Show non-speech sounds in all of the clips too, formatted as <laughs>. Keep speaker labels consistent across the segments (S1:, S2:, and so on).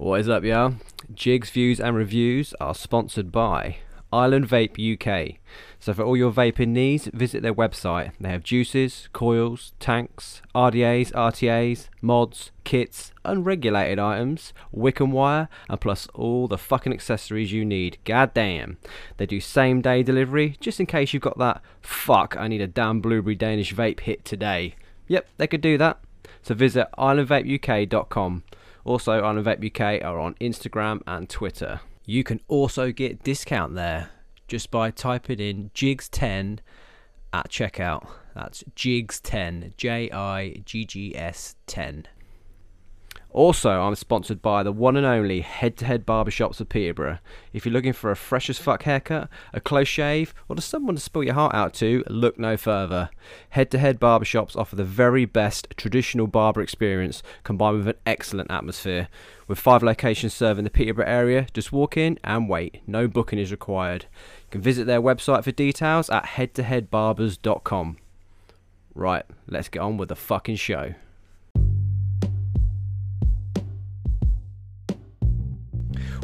S1: What is up, y'all? Jigs, views, and reviews are sponsored by Island Vape UK. So, for all your vaping needs, visit their website. They have juices, coils, tanks, RDAs, RTAs, mods, kits, unregulated items, wick and wire, and plus all the fucking accessories you need. God damn. They do same day delivery, just in case you've got that fuck, I need a damn blueberry Danish vape hit today. Yep, they could do that. So, visit islandvapeuk.com. Also, Island Vape UK are on Instagram and Twitter. You can also get discount there just by typing in Jigs10 at checkout. That's Jigs10, J I G G S 10. Also, I'm sponsored by the one and only Head to Head Barbershops of Peterborough. If you're looking for a fresh as fuck haircut, a close shave, or just someone to spill your heart out to, look no further. Head to Head Barbershops offer the very best traditional barber experience combined with an excellent atmosphere. With five locations serving the Peterborough area, just walk in and wait. No booking is required. You can visit their website for details at headtoheadbarbers.com. Right, let's get on with the fucking show.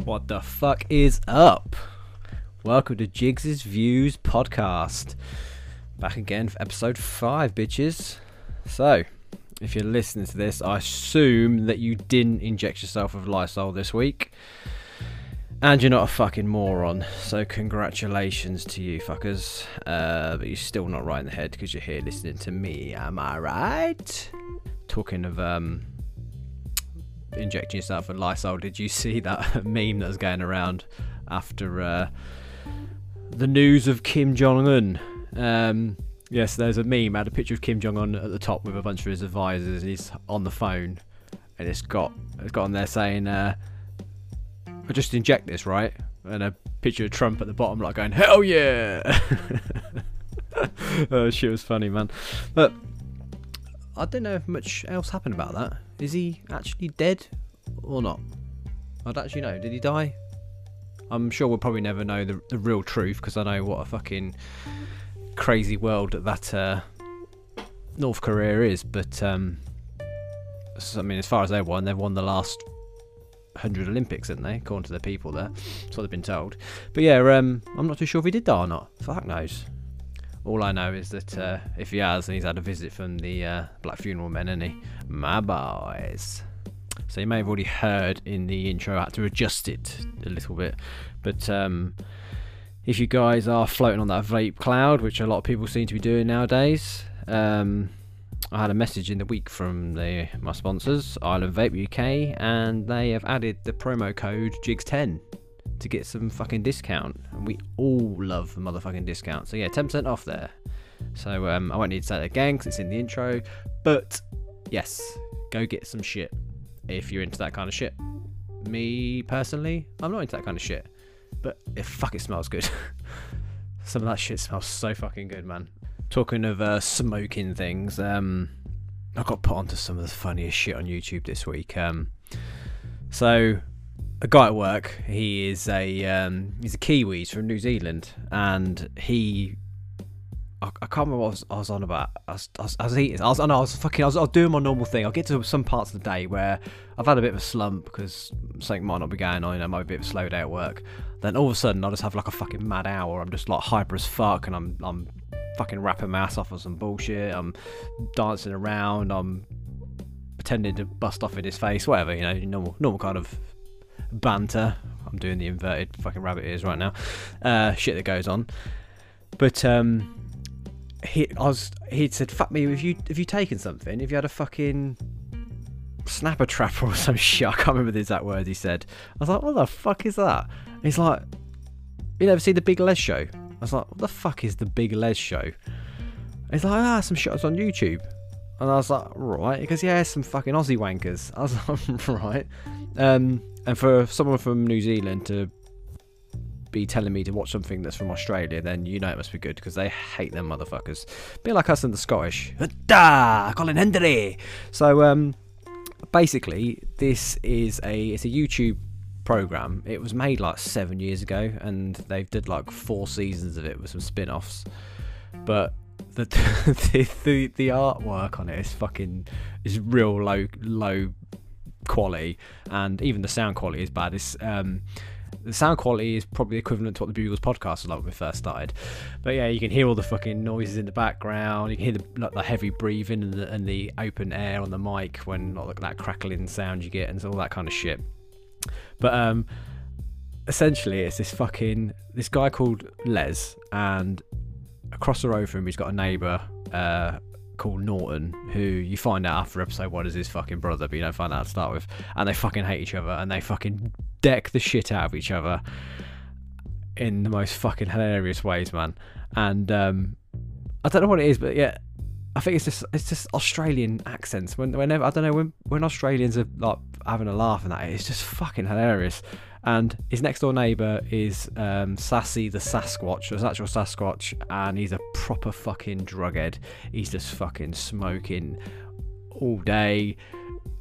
S1: What the fuck is up? Welcome to Jigs' Views podcast. Back again for episode 5, bitches. So, if you're listening to this, I assume that you didn't inject yourself with Lysol this week. And you're not a fucking moron, so congratulations to you fuckers. Uh, but you're still not right in the head because you're here listening to me, am I right? Talking of um, injecting yourself with Lysol, did you <laughs> see that <laughs> meme that was going around after uh, the news of Kim Jong Un? Um, yes, there's a meme. I had a picture of Kim Jong Un at the top with a bunch of his advisors, and he's on the phone, and it's got it's got on there saying, uh, "I just inject this, right?" And a picture of Trump at the bottom, like going, "Hell yeah!" <laughs> oh, shit was funny, man. But I don't know if much else happened about that. Is he actually dead or not? I don't actually know. Did he die? I'm sure we'll probably never know the, the real truth because I know what a fucking crazy world that uh, North Korea is. But um, I mean, as far as they won, they've won the last hundred Olympics, haven't they? According to the people there, that's what they've been told. But yeah, um, I'm not too sure if he did die or not. Fuck knows. All I know is that uh, if he has, then he's had a visit from the uh, Black Funeral Men, and he? My boys. So you may have already heard in the intro. I had to adjust it a little bit, but um, if you guys are floating on that vape cloud, which a lot of people seem to be doing nowadays, um, I had a message in the week from the, my sponsors, Island Vape UK, and they have added the promo code JIGS10 to get some fucking discount. And we all love the motherfucking discount. So yeah, 10% off there. So um, I won't need to say that again because it's in the intro. But yes, go get some shit if you're into that kind of shit. Me personally, I'm not into that kind of shit. But it fuck it smells good. <laughs> some of that shit smells so fucking good, man. Talking of uh, smoking things, um, I got put onto some of the funniest shit on YouTube this week. Um, so a guy at work. He is a um, he's a Kiwi. He's from New Zealand, and he. I, I can't remember what I was, I was on about. I was, I was, I was eating. I was, I, know, I was fucking. I was, I was doing my normal thing. I'll get to some parts of the day where I've had a bit of a slump because something might not be going on. You know, might be a bit of a slow day at work. Then all of a sudden, I'll just have like a fucking mad hour. I'm just like hyper as fuck, and I'm, I'm fucking rapping my ass off on some bullshit. I'm dancing around. I'm pretending to bust off in his face, whatever. You know, normal, normal kind of banter. I'm doing the inverted fucking rabbit ears right now. Uh, shit that goes on. But um, he, I was, he'd said, "Fuck me, have you have you taken something? Have you had a fucking snapper trap or <laughs> some shit?" I can't remember the exact words he said. I was like, "What the fuck is that?" And he's like, "You never seen the Big Lez show?" I was like, "What the fuck is the Big Lez show?" And he's like, "Ah, some shots on YouTube." And I was like, right, because yeah, some fucking Aussie wankers. I was <laughs> like, right. Um, and for someone from New Zealand to be telling me to watch something that's from Australia, then you know it must be good because they hate them motherfuckers. Be like us and the Scottish. Da, Colin Hendry. So um, basically, this is a it's a YouTube program. It was made like seven years ago, and they've did like four seasons of it with some spin-offs. But the <laughs> the, the, the artwork on it is fucking is real low low quality, and even the sound quality is bad. It's um, the sound quality is probably equivalent to what the Bugles podcast was like when we first started. But yeah, you can hear all the fucking noises in the background. You can hear the, like, the heavy breathing and the, and the open air on the mic when like, that crackling sound you get and all that kind of shit. But um, essentially, it's this fucking this guy called Lez, and across the road from him, he's got a neighbour uh, called Norton, who you find out after episode one is his fucking brother, but you don't find out to start with. And they fucking hate each other, and they fucking deck the shit out of each other in the most fucking hilarious ways, man. And um, I don't know what it is, but yeah, I think it's just it's just Australian accents. When whenever I don't know when when Australians are like having a laugh and that, it's just fucking hilarious. And his next door neighbour is um, Sassy the Sasquatch, there's actual Sasquatch, and he's a proper fucking drughead. He's just fucking smoking all day,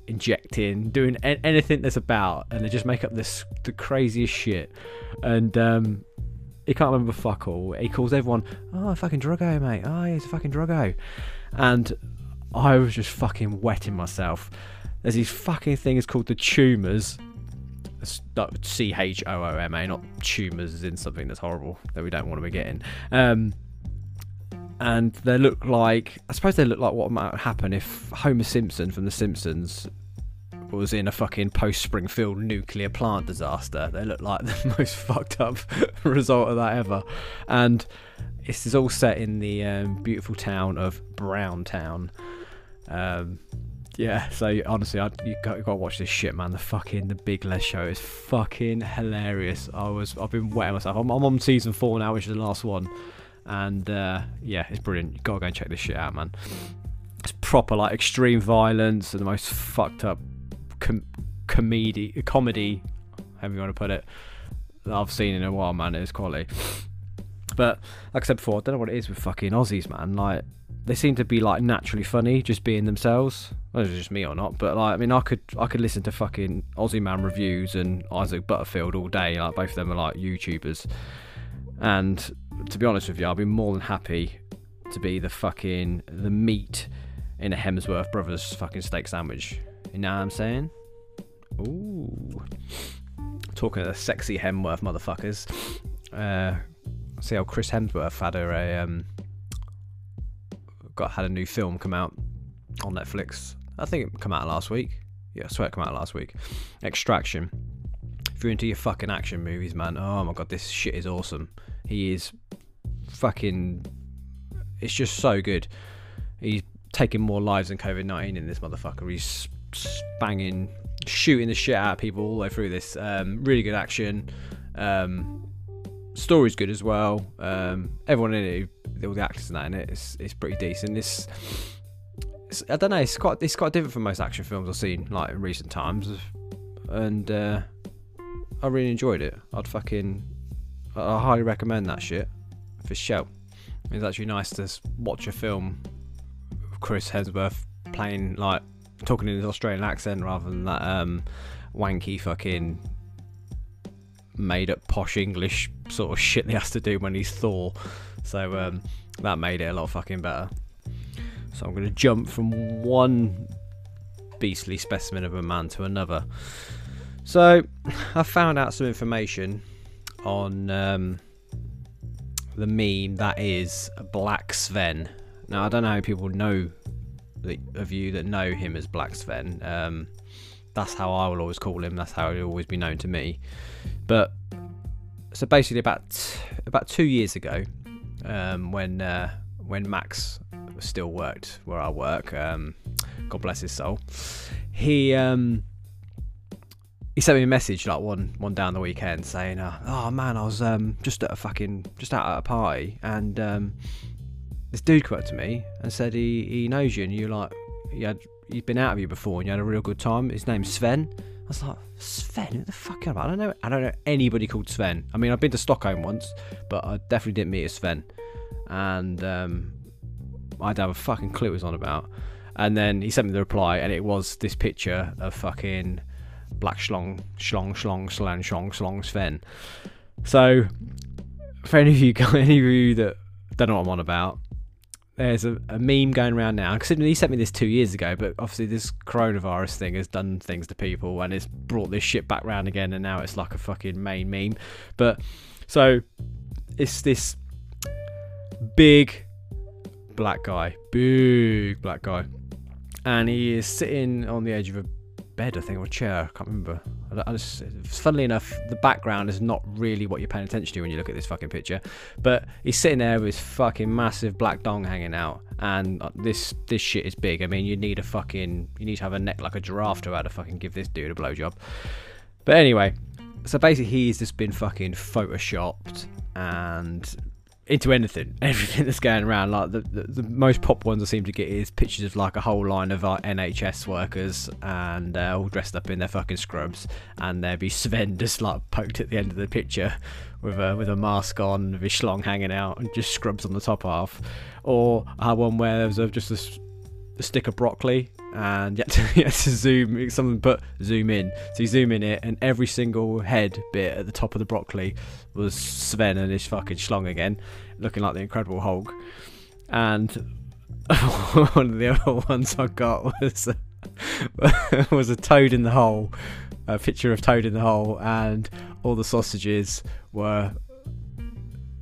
S1: injecting, doing a- anything that's about, and they just make up this the craziest shit. And um, he can't remember fuck all. He calls everyone, "Oh, fucking druggo, mate. Oh, he's a fucking druggo," and I was just fucking wetting myself. There's these fucking things called the Choomahs. C H O O M A, not tumors as in something that's horrible that we don't want to be getting. Um, and they look like I suppose they look like what might happen if Homer Simpson from The Simpsons was in a fucking post Springfield nuclear plant disaster. They look like <laughs> the most fucked up <laughs> result of that ever. And this is all set in the um, beautiful town of Browntown. Um, yeah, so honestly, I, you, got, you got to watch this shit, man. The fucking the Big Lez show is fucking hilarious. I was I've been wetting myself. I'm, I'm on season four now, which is the last one, and uh, yeah, it's brilliant. You gotta go and check this shit out, man. It's proper like extreme violence and the most fucked up com- comedy, comedy, however you want to put it, that I've seen in a while, man. It's quality. But like I said before, I don't know what it is with fucking Aussies, man. Like they seem to be like naturally funny, just being themselves. Whether it's just me or not, but like I mean, I could I could listen to fucking Aussie Man reviews and Isaac Butterfield all day. Like both of them are like YouTubers, and to be honest with you, I'd be more than happy to be the fucking the meat in a Hemsworth brothers fucking steak sandwich. You know what I'm saying? Ooh. Talking of the sexy Hemsworth motherfuckers. Uh, see how Chris Hemsworth had a um, got had a new film come out on Netflix. I think it come out last week. Yeah, I swear it came out last week. Extraction. If you're into your fucking action movies, man, oh my god, this shit is awesome. He is fucking. It's just so good. He's taking more lives than COVID 19 in this motherfucker. He's banging, shooting the shit out of people all the way through this. Um, really good action. Um, story's good as well. Um, everyone in it, all the actors in that in it, it's, it's pretty decent. It's, I don't know, it's quite it's quite different from most action films I've seen like in recent times, and uh, I really enjoyed it. I'd fucking, I highly recommend that shit for sure. It's actually nice to watch a film Chris Hemsworth playing like talking in his Australian accent rather than that um, wanky fucking made up posh English sort of shit he has to do when he's Thor. So um, that made it a lot fucking better. So I'm going to jump from one beastly specimen of a man to another. So I found out some information on um, the meme that is Black Sven. Now I don't know how people know the, of you that know him as Black Sven. Um, that's how I will always call him. That's how he'll always be known to me. But so basically, about about two years ago, um, when uh, when Max still worked where I work, um, God bless his soul, he um, he sent me a message like one one down the weekend saying, uh, "Oh man, I was um, just at a fucking just out at a party and um, this dude came up to me and said he, he knows you and you like you had you've been out of you before and you had a real good time. His name's Sven." I was like, Sven, who the fuck am I? I don't know. I don't know anybody called Sven. I mean, I've been to Stockholm once, but I definitely didn't meet a Sven, and um, I would have a fucking clue what he's on about. And then he sent me the reply, and it was this picture of fucking black schlong, schlong, schlong, slan, schlong, schlong, Sven. So, for any of you, <laughs> any of you that don't know what I'm on about, there's a, a meme going around now. Considering he sent me this two years ago, but obviously this coronavirus thing has done things to people and it's brought this shit back round again, and now it's like a fucking main meme. But so it's this big black guy, big black guy, and he is sitting on the edge of a bed, I think, or a chair. I can't remember. I just, funnily enough, the background is not really what you're paying attention to when you look at this fucking picture. But he's sitting there with his fucking massive black dong hanging out, and uh, this this shit is big. I mean, you need a fucking you need to have a neck like a giraffe to be able to fucking give this dude a blowjob. But anyway, so basically he's just been fucking photoshopped and into anything, <laughs> everything that's going around. Like the, the, the, most pop ones I seem to get is pictures of like a whole line of uh, NHS workers and uh, all dressed up in their fucking scrubs, and there'd be Sven <laughs> just like poked at the end of the picture with a with a mask on, with his schlong hanging out, and just scrubs on the top half. Or I had one where there was a, just a, a stick of broccoli and <laughs> you had, to, you to zoom someone put zoom in. So you zoom in it and every single head bit at the top of the broccoli was Sven and his fucking schlong again looking like the Incredible Hulk. And <laughs> one of the other <laughs> ones I got was a, was a toad in the hole a picture of toad in the hole and all the sausages were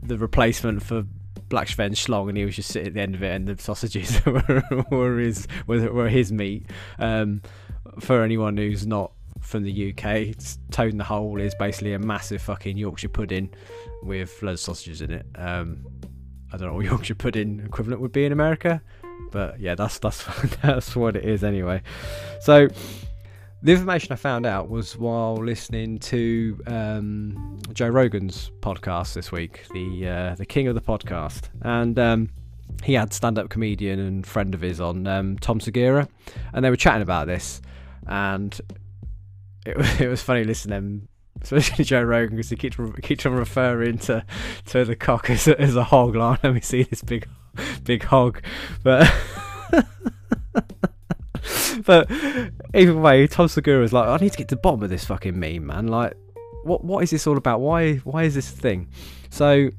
S1: the replacement for Black Sven schlong, and he was just sitting at the end of it, and the sausages <laughs> were, his were his meat. Um, for anyone who's not from the UK, Toad in the Hole is basically a massive fucking Yorkshire pudding with loads of sausages in it. Um, I don't know what <laughs> Yorkshire pudding equivalent would be in America, but yeah, that's that's <laughs> that's what it is anyway. So the information I found out was while listening to um, Joe Rogan's podcast this week, the uh, the king of the podcast, and um, he had stand-up comedian and friend of his on um, Tom Segura, and they were chatting about this, and it, <laughs> it was funny listening to them. Especially <laughs> Joe Rogan because he keeps keeps on referring to to the cock as a, as a hog. Like, let me see this big big hog, but <laughs> but either way, Tom Segura is like, I need to get to the bottom of this fucking meme, man. Like, what what is this all about? Why why is this thing? So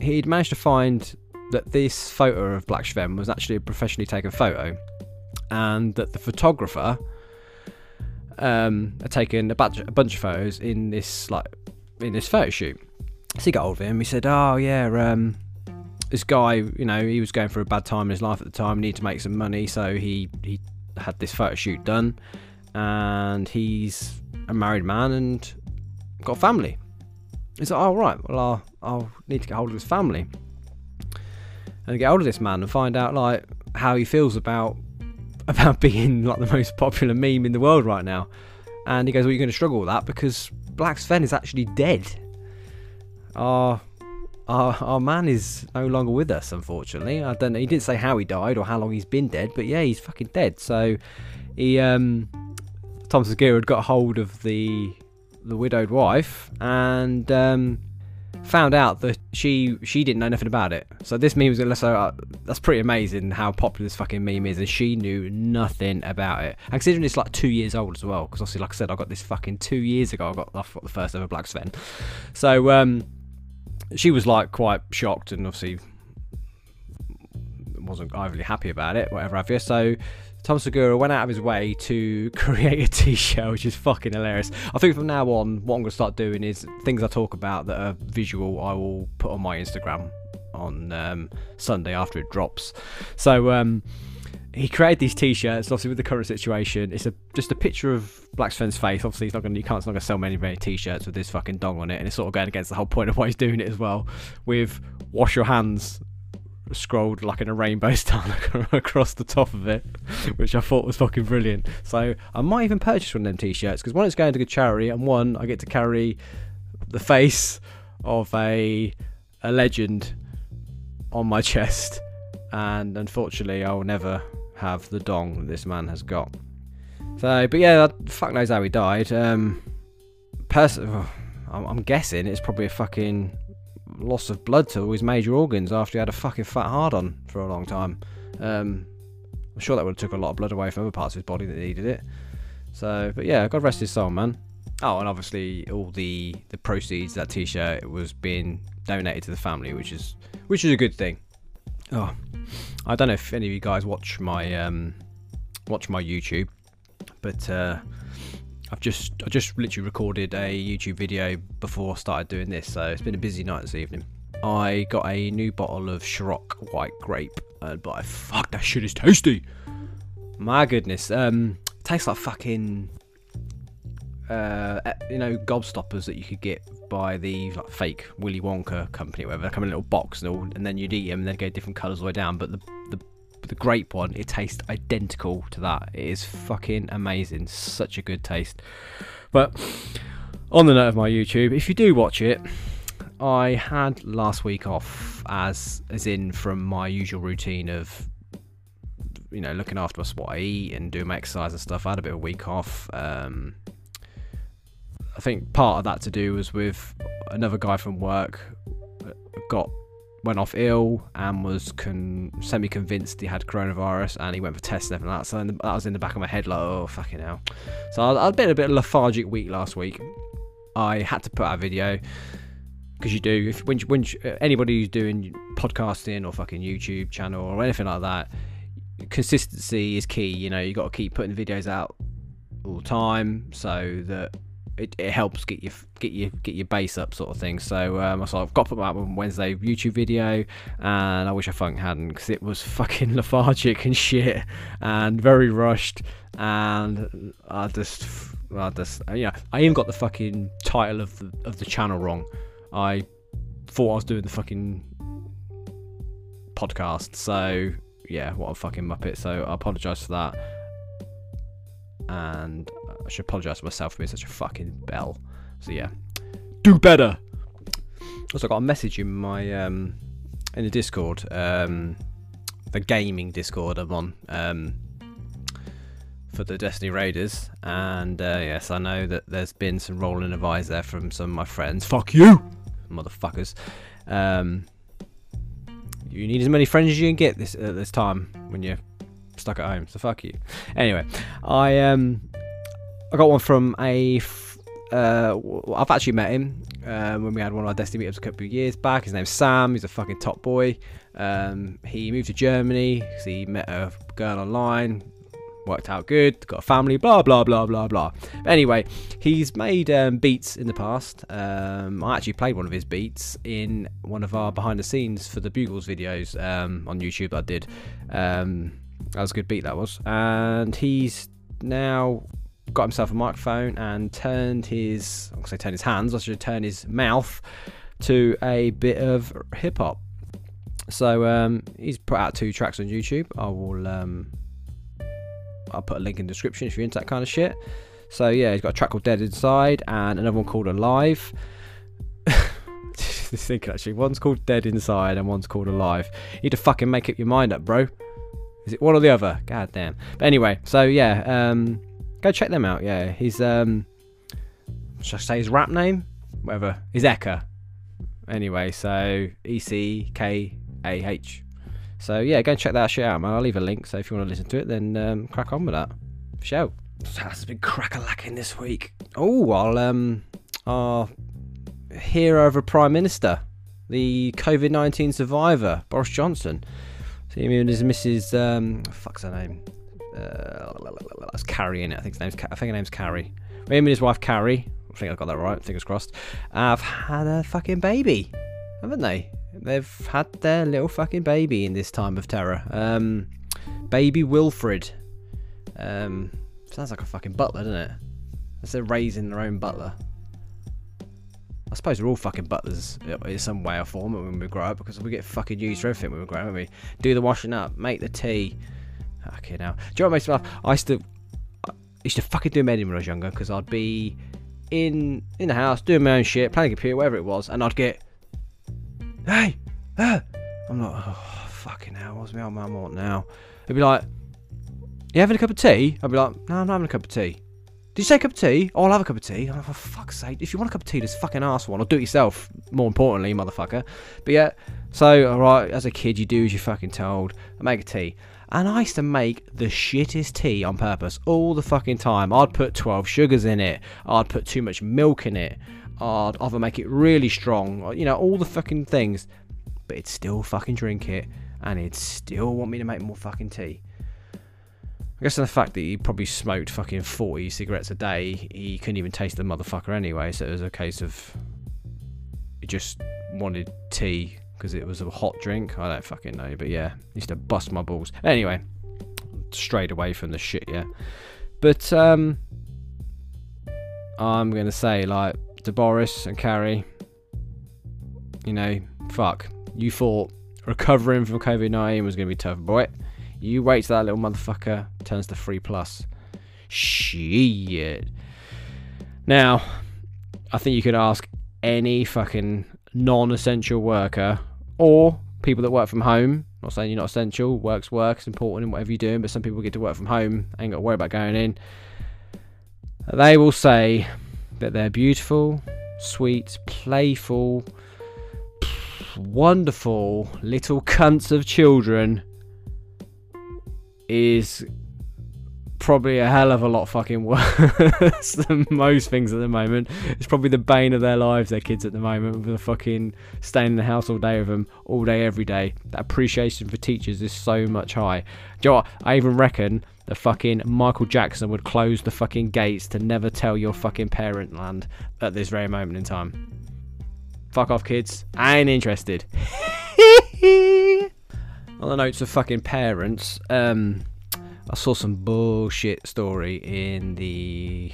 S1: he'd managed to find that this photo of Black Sven was actually a professionally taken photo, and that the photographer um, had taken a bunch, a bunch of photos in this like in this photo shoot. So he got hold of him. He said, "Oh yeah, um, this guy, you know, he was going through a bad time in his life at the time. Needed to make some money, so he he had this photo shoot done, and he's a married man and got a family. He's like, oh right, well I'll, I'll need to get hold of his family and get hold of this man and find out like how he feels about <laughs> about being like the most popular meme in the world right now. And he goes, well, you're going to struggle with that because Black Sven is actually dead. Our our, our man is no longer with us, unfortunately. I don't know. He didn't say how he died or how long he's been dead, but yeah, he's fucking dead. So he, um, Tom Segura had got hold of the the widowed wife and um, found out that she she didn't know nothing about it. So this meme was so uh, that's pretty amazing how popular this fucking meme is, and she knew nothing about it. And considering it's like two years old as well, because obviously, like I said, I got this fucking two years ago. I got, I got the first ever Black Sven. So um, she was like quite shocked and obviously wasn't overly happy about it, whatever have you. So Tom Segura went out of his way to <laughs> create a t-shirt, which is fucking hilarious. I think from now on, what I'm going to start doing is things I talk about that are visual, I will put on my Instagram on um, Sunday after it drops. So um, he created these t-shirts. Obviously, with the current situation, it's a just a picture of Black Sven's face. Obviously, he's not gonna, You can't. not to sell many, many t-shirts with this fucking dong on it, and it's sort of going against the whole point of why he's doing it as well. With "Wash your hands" scrolled like in a rainbow <laughs> style across the top of it, which I thought was fucking brilliant. So I might even purchase one of them t-shirts because one, it's going to good charity, and one, I get to carry the face of a a legend on my <laughs> chest, and unfortunately, I will never have the dong that this man has got. So, but yeah, fuck knows how he died. Um, pers- oh, I'm guessing it's probably a fucking loss of blood to all his major organs after he had a fucking fat hard on for a long time. Um, I'm sure that would have took a lot of blood away from other parts of his body that needed it. So, but yeah, God rest his soul, man. Oh, and obviously all the the proceeds that T-shirt was being donated to the family, which is which is a good thing. Oh, I don't know if any of you guys watch my um, watch my YouTube, but uh, I've just I just literally recorded a YouTube video before I started doing this, so it's been a busy night this evening. I got a new bottle of Ciroc White Grape, uh, but I fuck that shit is tasty. My goodness, um, tastes like fucking uh, you know, gobstoppers that you could get by the like, fake Willy Wonka company, whatever. They come in a little box and, all, and then you'd eat them and they'd go different colours all the way down. But the, the the grape one, it tastes identical to that. It is fucking amazing. Such a good taste. But on the note of my YouTube, if you do watch it, I had last week off as as in from my usual routine of you know looking after what I eat and doing my exercise and stuff. I had a bit of a week off. Um, I think part of that to do was with another guy from work got went off ill and was con- semi convinced he had coronavirus and he went for tests and everything like that. So the, that was in the back of my head, like, oh, fucking hell. So I, I'd been a bit lethargic week last week. I had to put out a video because you do. If when, when anybody who's doing podcasting or fucking YouTube channel or anything like that, consistency is key. You know, you got to keep putting videos out all the time so that it, it helps get your get your get your base up sort of thing. So um, so I've got to put that on Wednesday YouTube video, and I wish I fucking hadn't because it was <laughs> fucking lethargic and shit and very rushed, and I just I just yeah I even got the fucking title of the of the channel wrong. I thought I was doing the fucking podcast. So yeah, what a fucking muppet. So I apologise for that and I should apologise to myself for being such a fucking bell. So yeah, do better. Also, I got a message in my um, in the Discord, um, the gaming Discord I'm on um, for the Destiny Raiders, and uh, yes, I know that there's been some rolling of eyes there from some of my friends. Fuck you, motherfuckers. Um, you need as many friends as you can get this at this time when you're stuck at home. So fuck you. Anyway, I um I got one from a. Uh, I've actually met him um, when we had one of our Destiny meetups a couple of years back. His name's Sam. He's a fucking top boy. Um, he moved to Germany because he met a girl online. Worked out good. Got a family. Blah blah blah blah blah. Anyway, he's made um, beats in the past. Um, I actually played one of his beats in one of our behind the scenes for the Bugles videos um, on YouTube. I did. Um, that was a good beat. That was. And he's now got himself a microphone and turned his, to say turn his hands, I should turn his mouth to a bit of hip hop. So um, he's put out two tracks on YouTube. I will, um, I'll put a link in the description if you're into that kind of shit. So yeah, he's got a track called Dead Inside and another one called Alive. Just <laughs> thinking actually, one's called Dead Inside and one's called Alive. You need to fucking make up your mind up, bro. Is it one or the other? God damn. But anyway, so yeah, um, Go check them out. Yeah, he's um, should I say his rap name? Whatever. He's Eckah. Anyway, so E C K A H. So yeah, go and check that shit out, man. I'll leave a link. So if you want to listen to it, then um, crack on with that. Show. So has been cracker lacking this week. Oh, I'll um, our hero of a prime minister, the COVID nineteen survivor, Boris Johnson. See him and his Mrs. Um, fuck's her name? Uh, that's Carrie in it. I think his name's I think her name's Carrie. Him and his wife Carrie. I think I got that right. Fingers crossed. i have had a fucking baby, haven't they? They've had their little fucking baby in this time of terror. Um, baby Wilfred. Um, sounds like a fucking butler, doesn't it? That's they're raising their own butler. I suppose we're all fucking butlers in some way or form when we grow up because we get fucking used for everything when we grow up. We do the washing up, make the tea, Okay, now. Do you know what makes me laugh? I used to, I used to fucking do medium when I was younger because I'd be in in the house doing my own shit, playing computer, whatever it was, and I'd get, hey, ah. I'm like, oh, fucking hell, what's my old man want now? It'd be like, you having a cup of tea? I'd be like, no, I'm not having a cup of tea. Did you say cup of tea? Oh, I'll have a cup of tea. Oh, for fuck's sake. If you want a cup of tea, just fucking ask one. Or do it yourself, more importantly, motherfucker. But yeah, so, alright, as a kid, you do as you're fucking told. I make a tea. And I used to make the shittest tea on purpose all the fucking time. I'd put 12 sugars in it. I'd put too much milk in it. I'd either make it really strong. You know, all the fucking things. But it'd still fucking drink it. and he'd still want me to make more fucking tea. I guess the fact that he probably smoked fucking 40 cigarettes a day, he couldn't even taste the motherfucker anyway, so it was a case of he just wanted tea because it was a hot drink. I don't fucking know, but yeah, used to bust my balls. Anyway, strayed away from the shit, yeah. But um, I'm gonna say like to Boris and Carrie, you know, fuck, you thought recovering from COVID 19 was gonna be tough, boy. You wait till that little motherfucker turns to three plus. Shit. Now, I think you could ask any fucking non-essential worker or people that work from home. Not saying you're not essential. Work's work. It's important in whatever you're doing. But some people get to work from home. Ain't got to worry about going in. They will say that they're beautiful, sweet, playful, wonderful little cunts of children is probably a hell of a lot fucking <laughs> worse than most things at the moment. It's probably the bane of their lives, their kids at the moment, with the fucking staying in the house all day with them, all day, every day. That appreciation for teachers is so much high. Do you know? I even reckon the fucking Michael Jackson would close the fucking gates to never tell your fucking parent land at this very moment in time. Fuck off, kids. I ain't interested. <laughs> On the notes of fucking parents, um, I saw some bullshit story in the.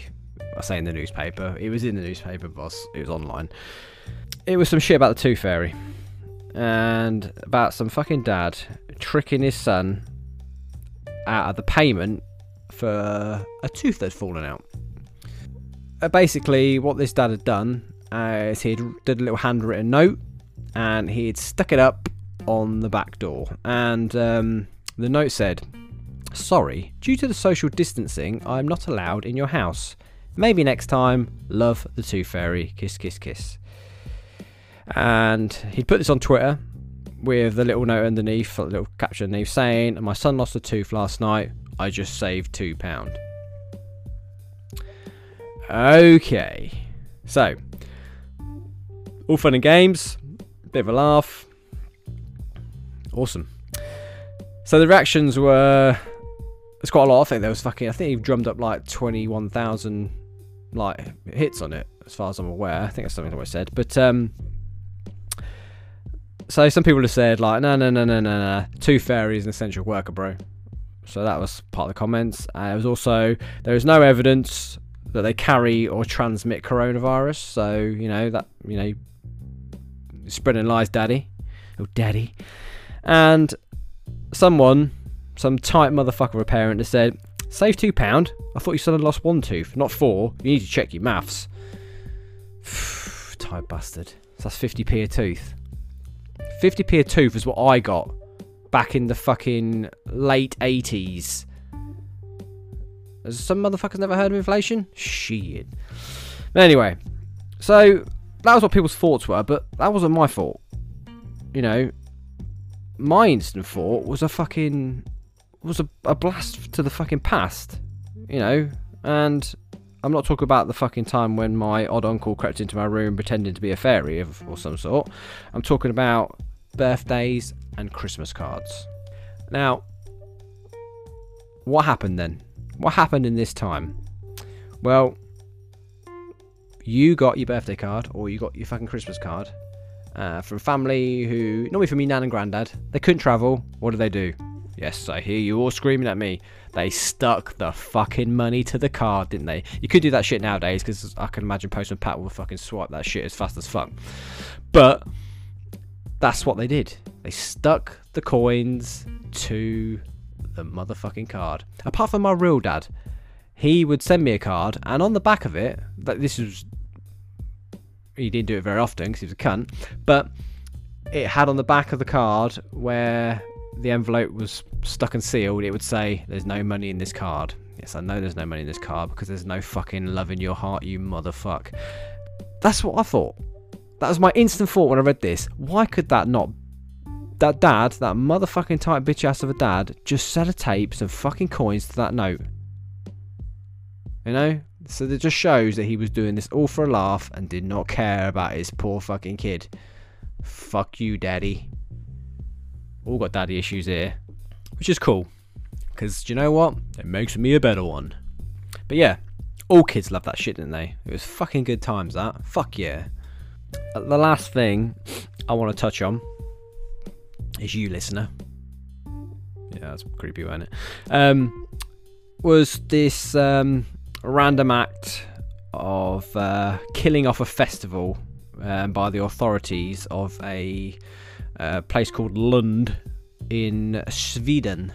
S1: I say in the newspaper. It was in the newspaper, boss. It was online. It was some shit about the Tooth Fairy. And about some fucking dad tricking his son out of the payment for a tooth that had fallen out. Uh, basically, what this dad had done uh, is he did a little handwritten note and he had stuck it up on the back door. And um, the note said, Sorry, due to the social distancing, I'm not allowed in your house. Maybe next time, love the Tooth Fairy, kiss, kiss, kiss. And he'd put this on Twitter with the little note underneath, a little caption underneath saying, My son lost a tooth last night, I just saved £2. Okay, so, all fun and games, bit of a laugh. Awesome. So the reactions were there's quite a lot. I think there was fucking. I think he drummed up like twenty one thousand like hits on it, as far as I'm aware. I think that's something that I said. But um, so some people have said like, no, no, no, no, no, no. two fairies an essential worker, bro. So that was part of the comments. Uh, it was also there is no evidence that they carry or transmit coronavirus. So you know that you know spreading lies, daddy, oh daddy, and someone some tight motherfucker of a parent has said, Save two pound. I thought your son had lost one tooth, not four. You need to check your maths. <sighs> tight bastard. So that's 50p a tooth. 50p a tooth is what I got back in the fucking late 80s. Has some motherfuckers never heard of inflation? Shit. Anyway, so that was what people's thoughts were, but that wasn't my fault. You know, my instant thought was a fucking was a, a blast to the fucking past, you know, and I'm not talking about the fucking time when my odd uncle crept into my room pretending to be a fairy of, or some sort. I'm talking about birthdays and Christmas cards. Now, what happened then? What happened in this time? Well, you got your birthday card or you got your fucking Christmas card uh, from family who, normally from your nan and granddad. They couldn't travel. What did they do? Yes, I hear you all screaming at me. They stuck the fucking money to the card, didn't they? You could do that shit nowadays because I can imagine Postman Pat will fucking swipe that shit as fast as fuck. But that's what they did. They stuck the coins to the motherfucking card. Apart from my real dad, he would send me a card, and on the back of it, that this was he didn't do it very often because he was a cunt, but it had on the back of the card where the envelope was stuck and sealed, it would say, There's no money in this card. Yes, I know there's no money in this card because there's no fucking love in your heart, you motherfuck. That's what I thought. That was my instant thought when I read this. Why could that not. That dad, that motherfucking tight bitch ass of a dad, just set a tape, some fucking coins to that note. You know? So it just shows that he was doing this all for a laugh and did not care about his poor fucking kid. Fuck you, daddy. All got daddy issues here, which is cool. Because you know what? It makes me a better one. But yeah, all kids love that shit, didn't they? It was fucking good times, that. Fuck yeah. Uh, The last thing I want to touch on is you, listener. Yeah, that's creepy, wasn't it? Um, was this um, random act of uh, killing off a festival um, by the authorities of a uh, place called Lund in Sweden.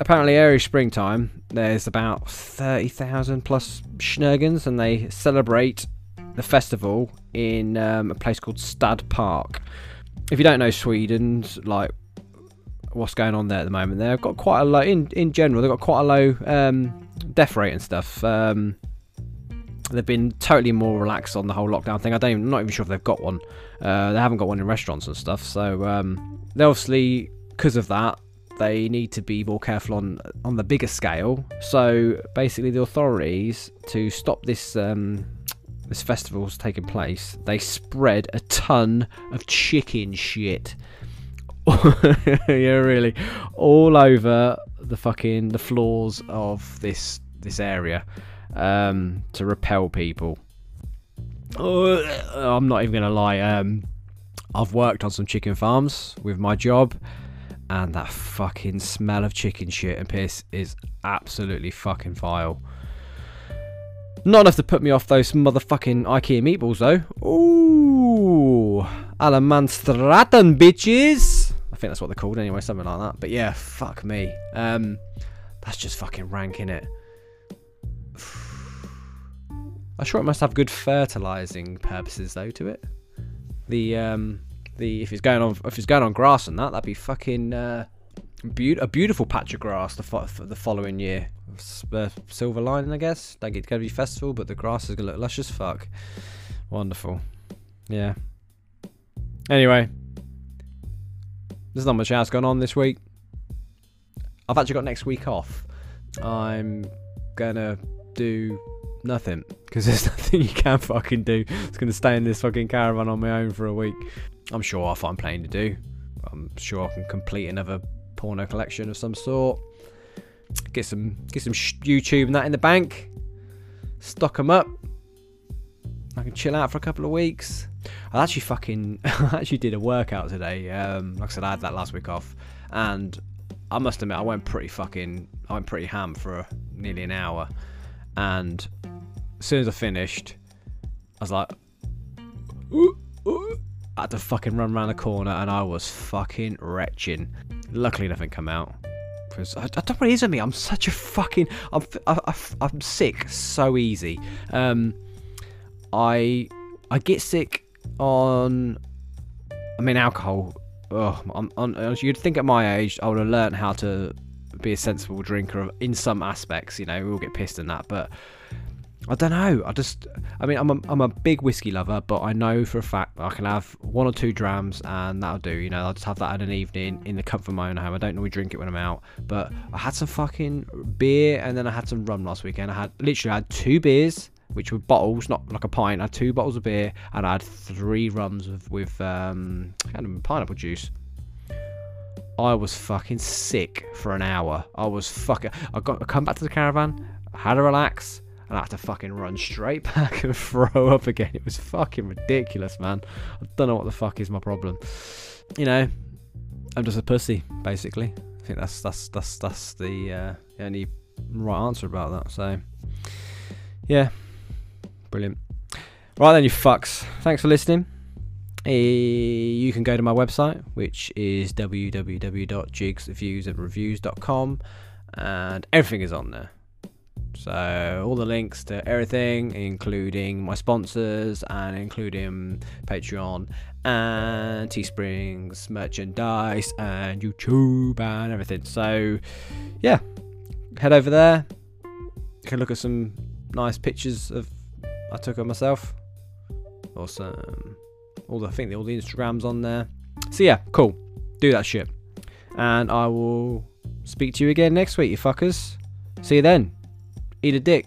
S1: Apparently, every springtime, there's about 30,000 plus Schnurgens, and they celebrate the festival in um, a place called Stad Park. If you don't know Sweden's like what's going on there at the moment, they've got quite a low in in general. They've got quite a low um, death rate and stuff. Um, they've been totally more relaxed on the whole lockdown thing. I don't, even, I'm not even sure if they've got one. Uh, they haven't got one in restaurants and stuff. So um, they obviously, because of that, they need to be more careful on on the bigger scale. So basically, the authorities to stop this um, this festival's taking place, they spread a ton of chicken shit. <laughs> yeah, really, all over the fucking the floors of this this area um, to repel people. Oh, I'm not even gonna lie. Um, I've worked on some chicken farms with my job, and that fucking smell of chicken shit and piss is absolutely fucking vile. Not enough to put me off those motherfucking IKEA meatballs though. Ooh, Alamanstraten bitches. I think that's what they're called anyway, something like that. But yeah, fuck me. Um, that's just fucking rank, innit? I'm sure it must have good fertilizing purposes though to it. The um the if it's going on if it's going on grass and that that'd be fucking uh, be- a beautiful patch of grass the fo- the following year. Uh, silver lining, I guess. Don't get to go to be festival, but the grass is gonna look lush as fuck. Wonderful. Yeah. Anyway, there's not much else going on this week. I've actually got next week off. I'm gonna do nothing because there's <laughs> nothing you can fucking do. It's gonna stay in this fucking caravan on my own for a week. I'm sure I'll find plenty to do. I'm sure I can complete another porno collection of some sort. Get some get some YouTube and that in the bank. Stock them up. I can chill out for a couple of weeks. I actually fucking <laughs> I actually did a workout today. Um, like I said, I had that last week off, and I must admit I went pretty fucking I went pretty ham for nearly an hour, and as soon as I finished, I was like, ooh, ooh. I had to fucking run around the corner, and I was fucking retching. Luckily, nothing came out. Because I, I don't know what it is with me. I'm such a fucking. I'm I, I'm sick so easy. Um, I I get sick on. I mean, alcohol. Oh, I'm, on, you'd think at my age I would have learned how to be a sensible drinker in some aspects. You know, we all get pissed in that, but I don't know. I just, I mean, I'm a, I'm a big whiskey lover, but I know for a fact I can have one or two drams and that'll do. You know, I'll just have that at an evening in the comfort of my own home. I don't normally drink it when I'm out, but I had some fucking beer and then I had some rum last weekend. I had literally I had two beers, which were bottles, not like a pint. I had two bottles of beer and I had three rums with, with um, kind of pineapple juice. I was fucking sick for an hour. I was fucking. I got. I come back to the caravan. I had to relax and I had to fucking run straight <laughs> back and throw up again. It was fucking ridiculous, man. I don't know what the fuck is my problem. You know, I'm just a pussy, basically. I think that's that's that's that's the uh, only right answer about that. So, yeah, brilliant. Right then, you fucks. Thanks for listening. Uh, you can go to my website, which is www.jigsviewsandreviews.com, and everything is on there. So all the links to everything, including my sponsors and including Patreon and Teesprings merchandise and YouTube and everything. So yeah, head over there. You can look at some nice pictures of I took of myself. Awesome. All the I think all the Instagrams on there. So yeah, cool. Do that shit. And I will speak to you again next week, you fuckers. See you then. Eat a dick.